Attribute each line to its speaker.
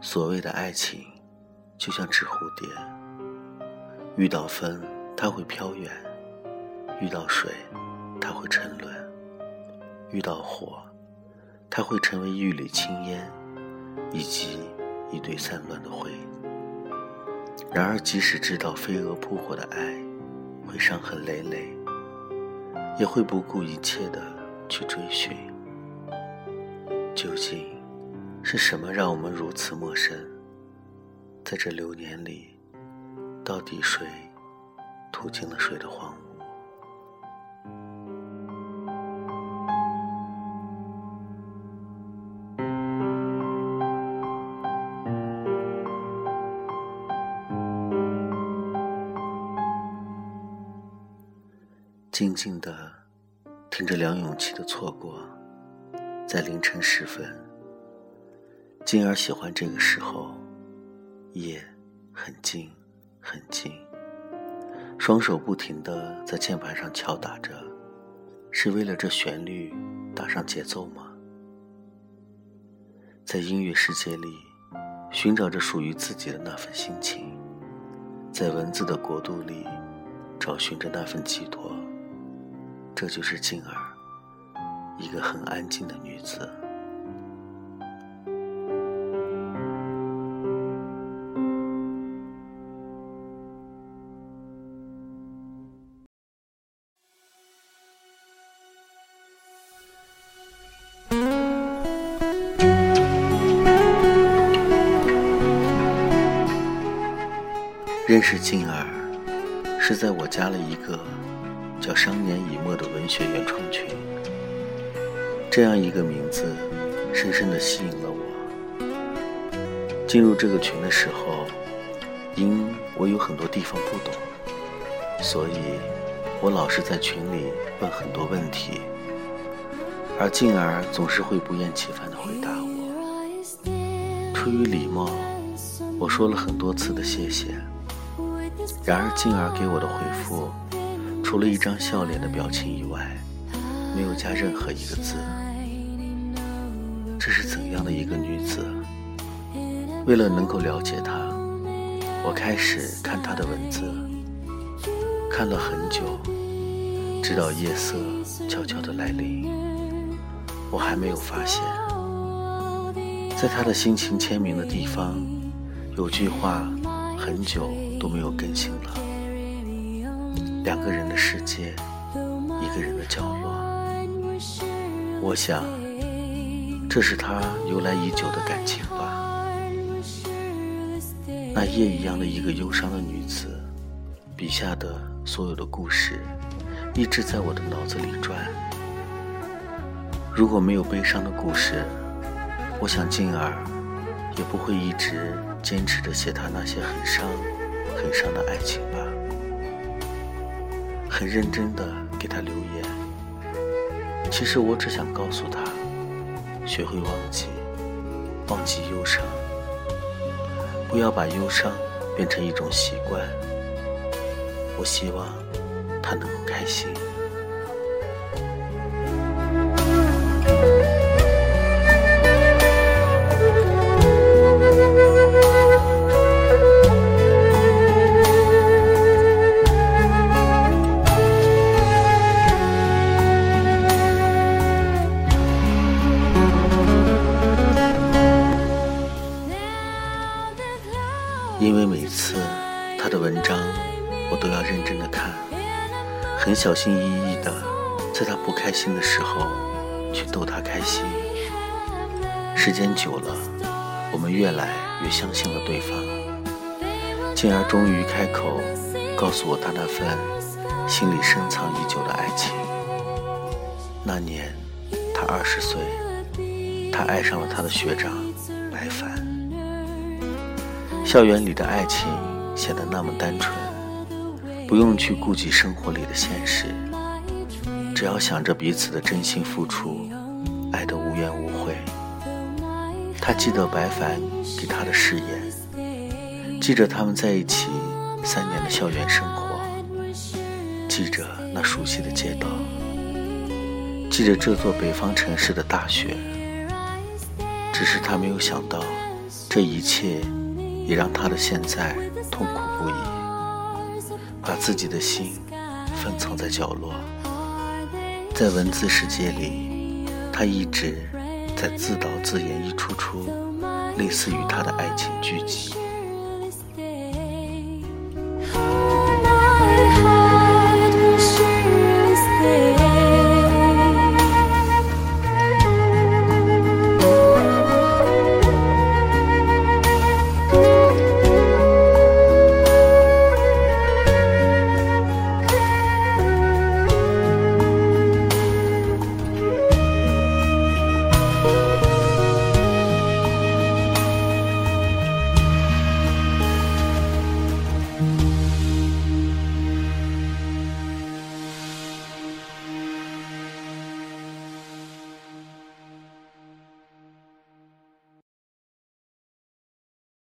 Speaker 1: 所谓的爱情，就像纸蝴蝶，遇到风它会飘远，遇到水它会沉沦，遇到火它会成为一缕青烟，以及一堆散乱的灰。然而，即使知道飞蛾扑火的爱会伤痕累累，也会不顾一切的去追寻。究竟是什么让我们如此陌生？在这流年里，到底谁途经了谁的荒芜？静静的听着梁咏琪的错过，在凌晨时分，静儿喜欢这个时候，夜很静很静，双手不停的在键盘上敲打着，是为了这旋律打上节奏吗？在音乐世界里，寻找着属于自己的那份心情，在文字的国度里，找寻着那份寄托。这就是静儿，一个很安静的女子。认识静儿，是在我加了一个。叫“商年已末”的文学原创群，这样一个名字，深深的吸引了我。进入这个群的时候，因我有很多地方不懂，所以我老是在群里问很多问题，而静儿总是会不厌其烦的回答我。出于礼貌，我说了很多次的谢谢，然而静儿给我的回复。除了一张笑脸的表情以外，没有加任何一个字。这是怎样的一个女子？为了能够了解她，我开始看她的文字，看了很久，直到夜色悄悄的来临，我还没有发现，在她的心情签名的地方，有句话很久都没有更新了。两个人的世界，一个人的角落。我想，这是他由来已久的感情吧。那夜一样的一个忧伤的女子，笔下的所有的故事，一直在我的脑子里转。如果没有悲伤的故事，我想静儿也不会一直坚持着写她那些很伤、很伤的爱情吧。很认真的给他留言。其实我只想告诉他，学会忘记，忘记忧伤，不要把忧伤变成一种习惯。我希望他能够开心。认真的看，很小心翼翼的，在他不开心的时候去逗他开心。时间久了，我们越来越相信了对方。进而终于开口告诉我他那份心里深藏已久的爱情。那年他二十岁，他爱上了他的学长白凡。校园里的爱情显得那么单纯，不用去顾及生活里的现实，只要想着彼此的真心付出，爱得无怨无悔。他记得白凡给他的誓言，记着他们在一起三年的校园生活，记着那熟悉的街道，记着这座北方城市的大雪。只是他没有想到，这一切也让他的现在痛苦不已，把自己的心封藏在角落。在文字世界里，他一直在自导自演一出出类似于他的爱情剧集。